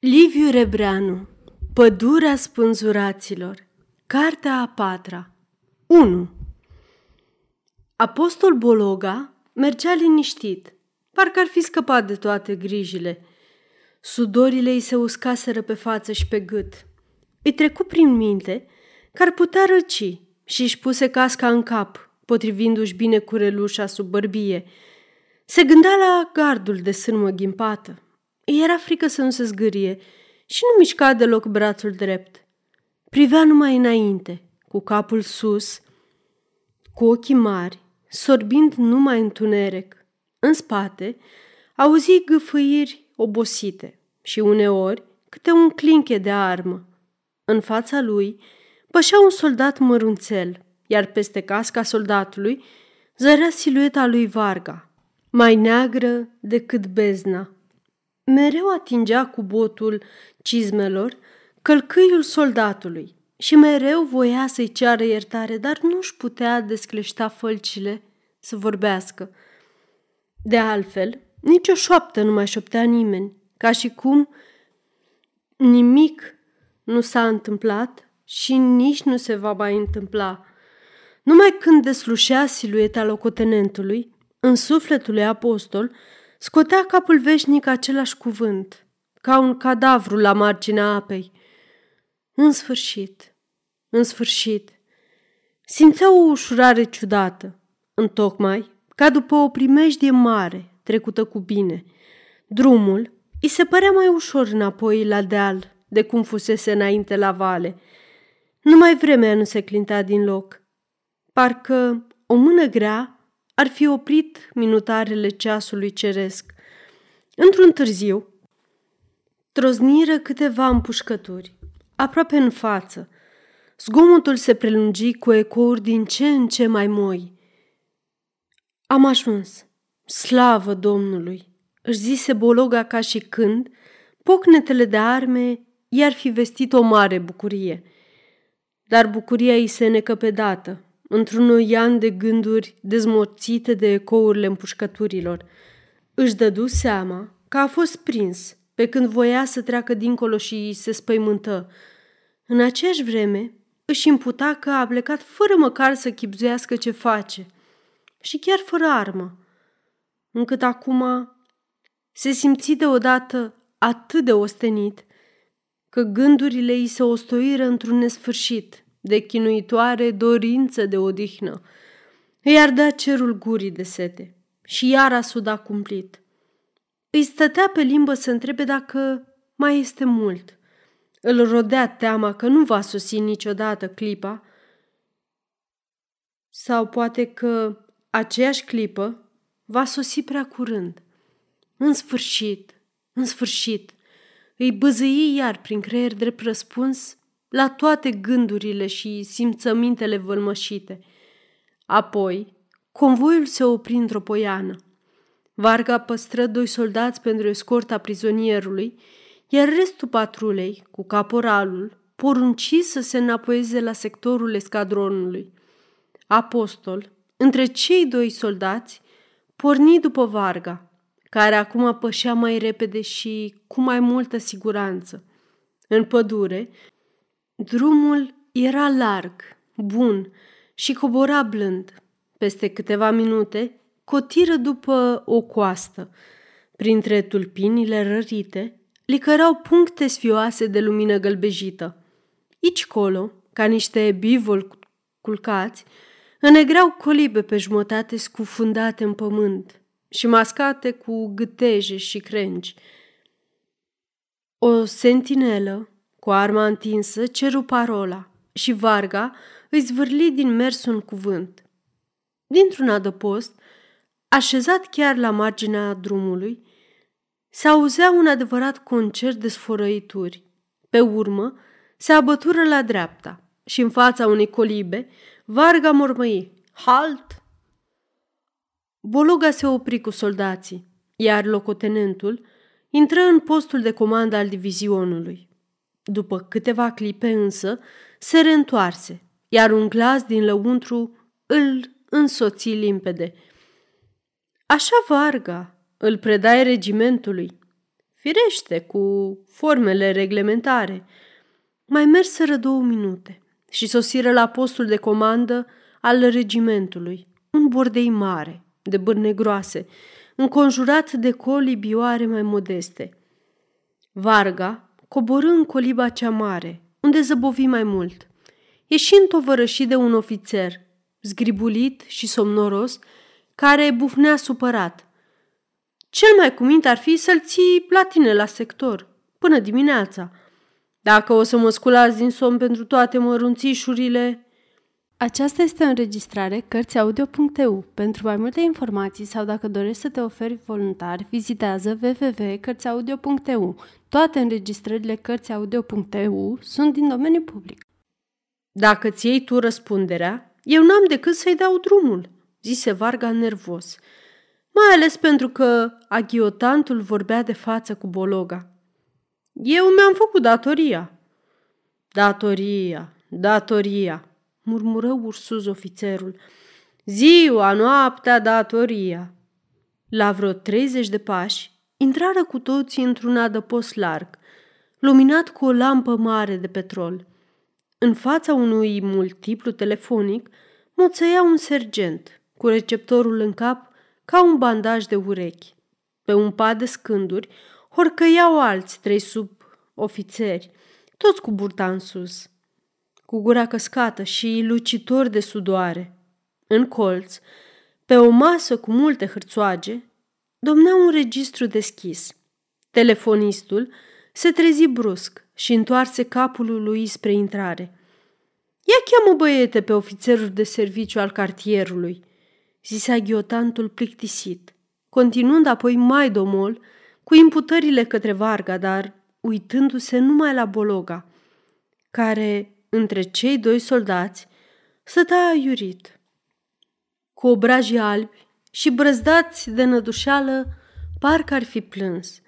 Liviu Rebreanu Pădurea spânzuraților Cartea a patra 1. Apostol Bologa mergea liniștit, parcă ar fi scăpat de toate grijile. Sudorile îi se uscaseră pe față și pe gât. Îi trecu prin minte că ar putea răci și își puse casca în cap, potrivindu-și bine curelușa sub bărbie. Se gândea la gardul de sârmă ghimpată, îi era frică să nu se zgârie și nu mișca deloc brațul drept. Privea numai înainte, cu capul sus, cu ochii mari, sorbind numai întuneric. În spate, auzi gâfâiri obosite și uneori câte un clinche de armă. În fața lui pășea un soldat mărunțel, iar peste casca soldatului zărea silueta lui Varga, mai neagră decât bezna mereu atingea cu botul cizmelor călcâiul soldatului și mereu voia să-i ceară iertare, dar nu-și putea descleșta fălcile să vorbească. De altfel, nicio șoaptă nu mai șoptea nimeni, ca și cum nimic nu s-a întâmplat și nici nu se va mai întâmpla. Numai când deslușea silueta locotenentului, în sufletul lui apostol, Scotea capul veșnic același cuvânt, ca un cadavru la marginea apei. În sfârșit, în sfârșit, simțea o ușurare ciudată, întocmai ca după o primejdie mare trecută cu bine. Drumul îi se părea mai ușor înapoi la deal de cum fusese înainte la vale. Numai vremea nu se clinta din loc. Parcă o mână grea ar fi oprit minutarele ceasului ceresc. Într-un târziu, trozniră câteva împușcături, aproape în față. Zgomotul se prelungi cu ecouri din ce în ce mai moi. Am ajuns. Slavă Domnului! își zise Bologa ca și când pocnetele de arme i-ar fi vestit o mare bucurie. Dar bucuria îi se necăpedată într-un oian de gânduri dezmorțite de ecourile împușcăturilor. Își dădu seama că a fost prins pe când voia să treacă dincolo și se spăimântă. În aceeași vreme, își imputa că a plecat fără măcar să chipzuiască ce face și chiar fără armă, încât acum se simți deodată atât de ostenit că gândurile îi se ostoiră într-un nesfârșit de chinuitoare dorință de odihnă. Îi ardea cerul gurii de sete și iar a suda cumplit. Îi stătea pe limbă să întrebe dacă mai este mult. Îl rodea teama că nu va sosi niciodată clipa sau poate că aceeași clipă va sosi prea curând. În sfârșit, în sfârșit, îi băzăi iar prin creier drept răspuns la toate gândurile și simțămintele vălmășite. Apoi, convoiul se opri într-o poiană. Varga păstră doi soldați pentru escorta prizonierului, iar restul patrulei, cu caporalul, porunci să se înapoieze la sectorul escadronului. Apostol, între cei doi soldați, porni după Varga, care acum pășea mai repede și cu mai multă siguranță. În pădure, Drumul era larg, bun și cobora blând. Peste câteva minute, cotiră după o coastă. Printre tulpinile rărite, licărau puncte sfioase de lumină gălbejită. Ici colo, ca niște bivoli culcați, înegreau colibe pe jumătate scufundate în pământ și mascate cu gâteje și crengi. O sentinelă cu arma întinsă, ceru parola și Varga îi zvârli din mers un cuvânt. Dintr-un adăpost, așezat chiar la marginea drumului, se auzea un adevărat concert de sfărăituri. Pe urmă, se abătură la dreapta și în fața unei colibe, Varga mormăi. Halt! Bologa se opri cu soldații, iar locotenentul intră în postul de comandă al divizionului. După câteva clipe însă, se reîntoarse, iar un glas din lăuntru îl însoți limpede. Așa, Varga, îl predai regimentului. Firește, cu formele reglementare. Mai merseră două minute și sosiră la postul de comandă al regimentului, un bordei mare, de bârne groase, înconjurat de colibioare mai modeste. Varga coborâ în coliba cea mare, unde zăbovi mai mult. Ieșind tovărășit de un ofițer, zgribulit și somnoros, care bufnea supărat. Cel mai cumint ar fi să-l ții la tine la sector, până dimineața. Dacă o să mă sculați din somn pentru toate mărunțișurile... Aceasta este o înregistrare Cărțiaudio.eu. Pentru mai multe informații sau dacă dorești să te oferi voluntar, vizitează www.cărțiaudio.eu. Toate înregistrările Cărțiaudio.eu sunt din domeniu public. Dacă ți iei tu răspunderea, eu n-am decât să-i dau drumul, zise Varga nervos, mai ales pentru că aghiotantul vorbea de față cu Bologa. Eu mi-am făcut datoria. Datoria, datoria, murmură ursuz ofițerul. Ziua, noaptea, datoria. La vreo treizeci de pași, intrară cu toții într-un adăpost larg, luminat cu o lampă mare de petrol. În fața unui multiplu telefonic, moțăia un sergent, cu receptorul în cap ca un bandaj de urechi. Pe un pad de scânduri horcăiau alți trei sub ofițeri, toți cu burta în sus, cu gura căscată și lucitor de sudoare. În colț, pe o masă cu multe hârțoage, domnea un registru deschis. Telefonistul se trezi brusc și întoarse capul lui spre intrare. Ia cheamă băiete pe ofițerul de serviciu al cartierului, zise aghiotantul plictisit, continuând apoi mai domol cu imputările către Varga, dar uitându-se numai la Bologa, care, între cei doi soldați, stătea aiurit. Cu obrajii albi și brăzdați de nădușeală, parcă ar fi plâns.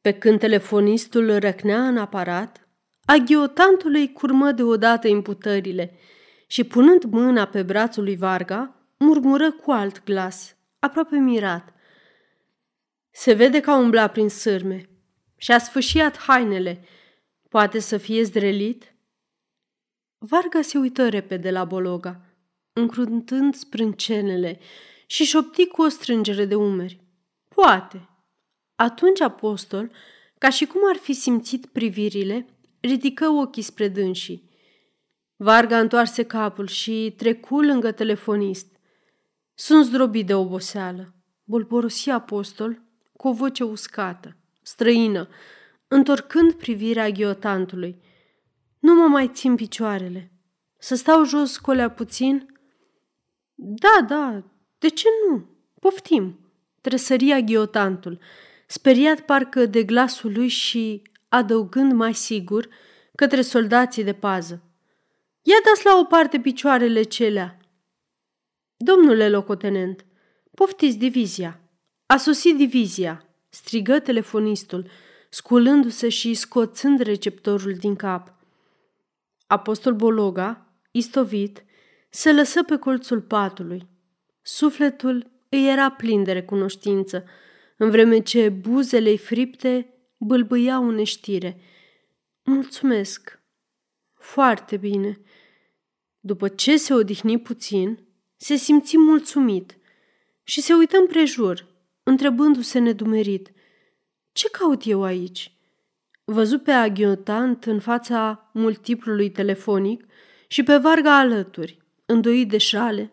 Pe când telefonistul răcnea în aparat, aghiotantului curmă deodată imputările și, punând mâna pe brațul lui Varga, murmură cu alt glas, aproape mirat. Se vede că a umblat prin sârme și a sfâșiat hainele. Poate să fie zdrelit? Varga se uită repede la Bologa, încruntând sprâncenele și șopti cu o strângere de umeri. Poate. Atunci apostol, ca și cum ar fi simțit privirile, ridică ochii spre dânsii. Varga întoarse capul și trecu lângă telefonist. Sunt zdrobit de oboseală, bolborosi apostol cu o voce uscată, străină, întorcând privirea ghiotantului. Nu mă mai țin picioarele. Să stau jos colea puțin? Da, da, de ce nu? Poftim, tresăria ghiotantul, speriat parcă de glasul lui și adăugând mai sigur către soldații de pază. Ia dați la o parte picioarele celea. Domnule locotenent, poftiți divizia. A sosit divizia, strigă telefonistul, sculându-se și scoțând receptorul din cap. Apostol Bologa, istovit, se lăsă pe colțul patului. Sufletul îi era plin de recunoștință, în vreme ce buzele fripte bâlbâiau în știre. Mulțumesc! Foarte bine! După ce se odihni puțin, se simți mulțumit și se uită împrejur, întrebându-se nedumerit. Ce caut eu aici? Văzut pe aghiotant în fața multiplului telefonic și pe Varga alături, îndoit de șale,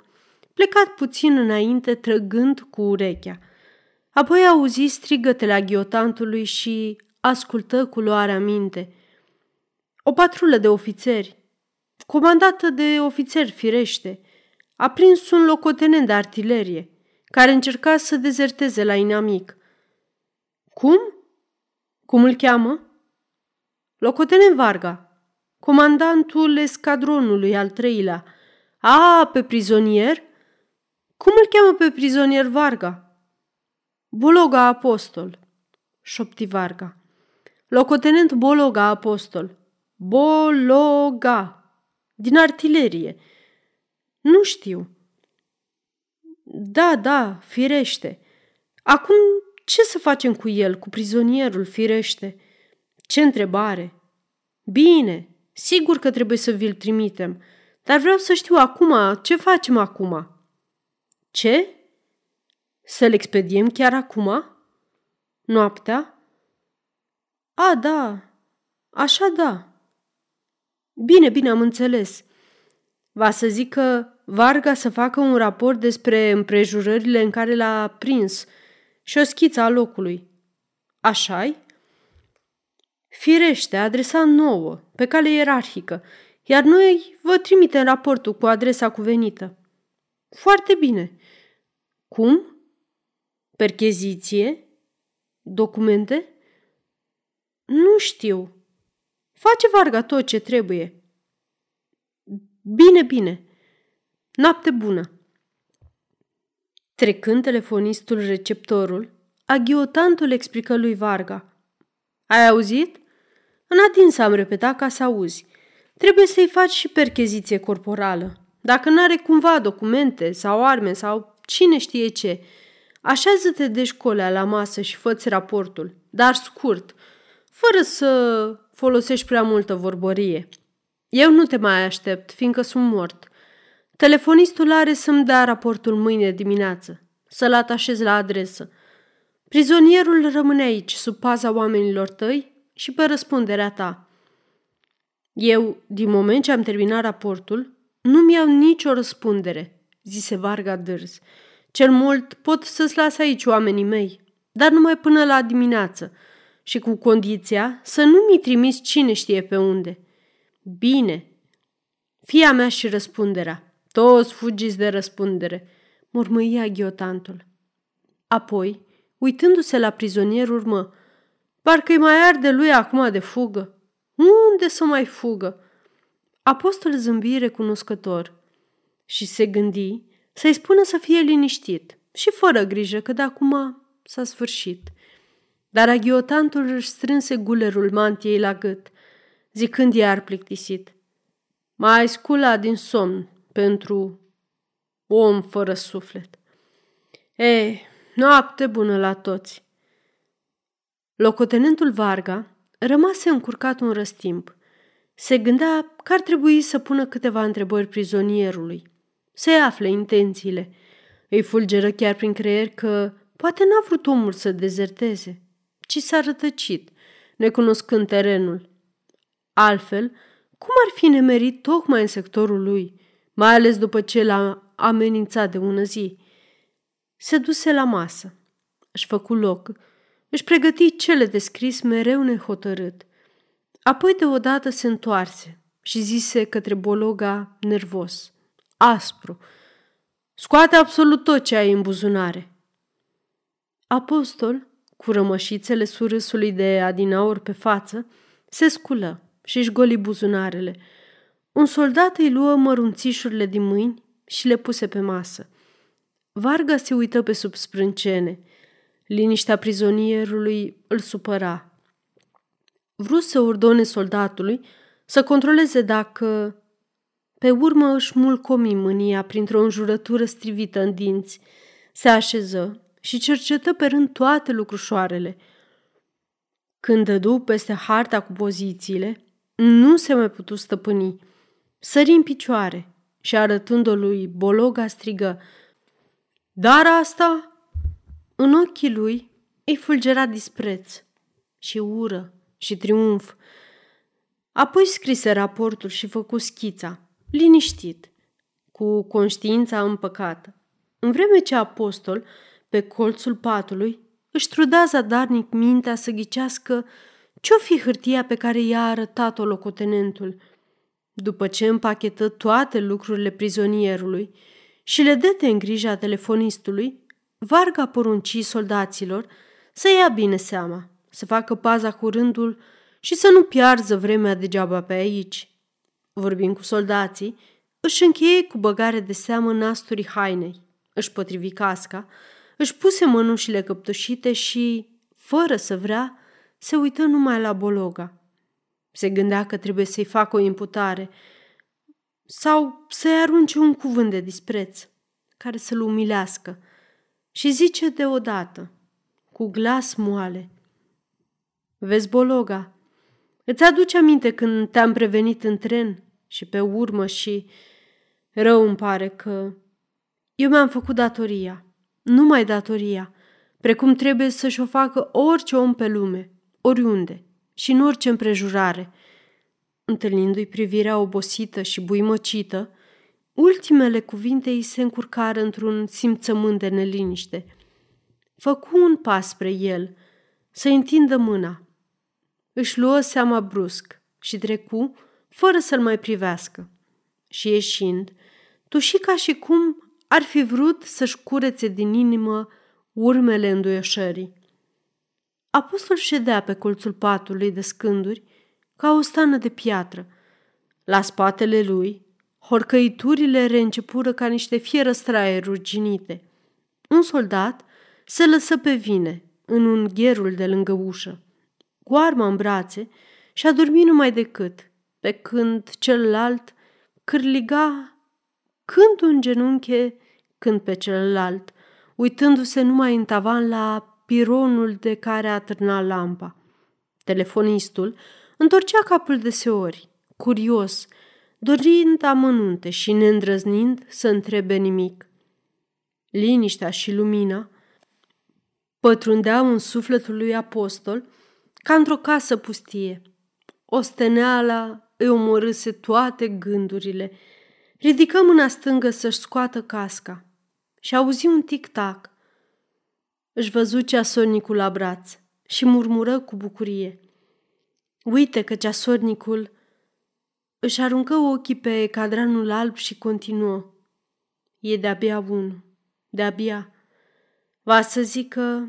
plecat puțin înainte, trăgând cu urechea. Apoi auzi strigătele aghiotantului și ascultă cu luarea minte. O patrulă de ofițeri, comandată de ofițeri firește, a prins un locotenent de artilerie, care încerca să dezerteze la inamic. Cum? Cum îl cheamă? Locotenent Varga, comandantul escadronului al treilea. A, pe prizonier? Cum îl cheamă pe prizonier Varga? Bologa Apostol, șopti Varga. Locotenent Bologa Apostol. Bologa. Din artilerie. Nu știu. Da, da, firește. Acum ce să facem cu el, cu prizonierul, firește? Ce întrebare! Bine, sigur că trebuie să vi-l trimitem, dar vreau să știu acum ce facem acum. Ce? Să-l expediem chiar acum? Noaptea? A, da, așa da. Bine, bine, am înțeles. Va să zică Varga să facă un raport despre împrejurările în care l-a prins și o schiță a locului. Așa-i? Firește, adresa nouă, pe cale ierarhică, iar noi vă trimitem raportul cu adresa cuvenită. Foarte bine. Cum? Percheziție? Documente? Nu știu. Face Varga tot ce trebuie. Bine, bine. Noapte bună. Trecând telefonistul receptorul, aghiotantul explică lui Varga. Ai auzit? În adins am repetat ca să auzi. Trebuie să-i faci și percheziție corporală. Dacă n-are cumva documente sau arme sau cine știe ce, așează-te de școlea la masă și fă raportul, dar scurt, fără să folosești prea multă vorbărie. Eu nu te mai aștept, fiindcă sunt mort. Telefonistul are să-mi dea raportul mâine dimineață, să-l atașez la adresă. Prizonierul rămâne aici, sub paza oamenilor tăi și pe răspunderea ta. Eu, din moment ce am terminat raportul, nu-mi iau nicio răspundere, zise Varga Dârz. Cel mult pot să-ți las aici oamenii mei, dar numai până la dimineață și cu condiția să nu mi trimis cine știe pe unde. Bine, fia mea și răspunderea. Toți fugiți de răspundere, murmâia ghiotantul. Apoi, uitându-se la prizonier, urmă, parcă-i mai arde lui acum de fugă. Unde să mai fugă? Apostol zâmbi recunoscător și se gândi să-i spună să fie liniștit și fără grijă că de acum s-a sfârșit. Dar aghiotantul își strânse gulerul mantiei la gât, zicând iar plictisit. Mai scula din somn pentru om fără suflet. Ei, noapte bună la toți! Locotenentul Varga rămase încurcat un răstimp. Se gândea că ar trebui să pună câteva întrebări prizonierului, să-i afle intențiile. Îi fulgeră chiar prin creier că poate n-a vrut omul să dezerteze, ci s-a rătăcit, necunoscând terenul. Altfel, cum ar fi nemerit tocmai în sectorul lui, mai ales după ce l-a amenințat de ună zi? Se duse la masă, își făcu loc, își pregăti cele de scris mereu nehotărât. Apoi deodată se întoarse și zise către Bologa nervos, aspru, Scoate absolut tot ce ai în buzunare. Apostol, cu rămășițele surâsului de adinaur pe față, se sculă și își goli buzunarele. Un soldat îi luă mărunțișurile din mâini și le puse pe masă. Varga se uită pe sub sprâncene. Liniștea prizonierului îl supăra. Vrut să ordone soldatului să controleze dacă... Pe urmă își mulcomi mânia printr-o înjurătură strivită în dinți. Se așeză și cercetă pe rând toate lucrușoarele. Când dădu peste harta cu pozițiile, nu se mai putu stăpâni. Sări în picioare și arătând-o lui Bologa strigă Dar asta? În ochii lui îi fulgera dispreț și ură și triumf. Apoi scrise raportul și făcu schița, liniștit, cu conștiința împăcată. În vreme ce apostol, pe colțul patului, își trudea zadarnic mintea să ghicească ce-o fi hârtia pe care i-a arătat-o locotenentul. După ce împachetă toate lucrurile prizonierului și le dete în grija telefonistului, Varga porunci soldaților să ia bine seama, să facă paza cu rândul și să nu piarză vremea degeaba pe aici. Vorbind cu soldații, își încheie cu băgare de seamă nasturii hainei, își potrivi casca, își puse mănușile căptușite și, fără să vrea, se uită numai la Bologa. Se gândea că trebuie să-i facă o imputare sau să-i arunce un cuvânt de dispreț care să-l umilească și zice deodată, cu glas moale. Vezi, Bologa, îți aduce aminte când te-am prevenit în tren și pe urmă și... Rău îmi pare că eu mi-am făcut datoria, numai datoria, precum trebuie să-și o facă orice om pe lume, oriunde și în orice împrejurare. Întâlnindu-i privirea obosită și buimăcită, ultimele cuvinte îi se încurcară într-un simțământ de neliniște. Făcu un pas spre el, să întindă mâna. Își luă seama brusc și trecu, fără să-l mai privească. Și ieșind, tuși ca și cum ar fi vrut să-și curețe din inimă urmele înduioșării. Apostol ședea pe colțul patului de scânduri ca o stană de piatră. La spatele lui, horcăiturile reîncepură ca niște fierăstraie ruginite. Un soldat se lăsă pe vine în un gherul de lângă ușă, cu arma în brațe și a dormit numai decât, pe când celălalt cârliga când un genunche, când pe celălalt, uitându-se numai în tavan la pironul de care atârna lampa. Telefonistul întorcea capul deseori, curios, dorind amănunte și neîndrăznind să întrebe nimic. Liniștea și lumina pătrundeau în sufletul lui apostol ca într-o casă pustie. Osteneala îi omorâse toate gândurile. Ridică mâna stângă să-și scoată casca și auzi un tic-tac. Își văzu ceasornicul la braț și murmură cu bucurie. Uite că ceasornicul își aruncă ochii pe cadranul alb și continuă. E de-abia unul, de-abia. Va să zic că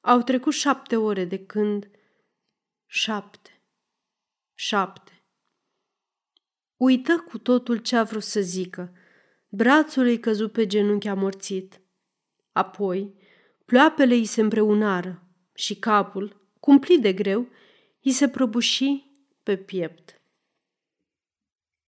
au trecut șapte ore de când... Șapte. Șapte. Uită cu totul ce a vrut să zică. Brațul îi căzu pe genunchi amorțit. Apoi, ploapele îi se împreunară și capul, cumplit de greu, îi se prăbuși pe piept.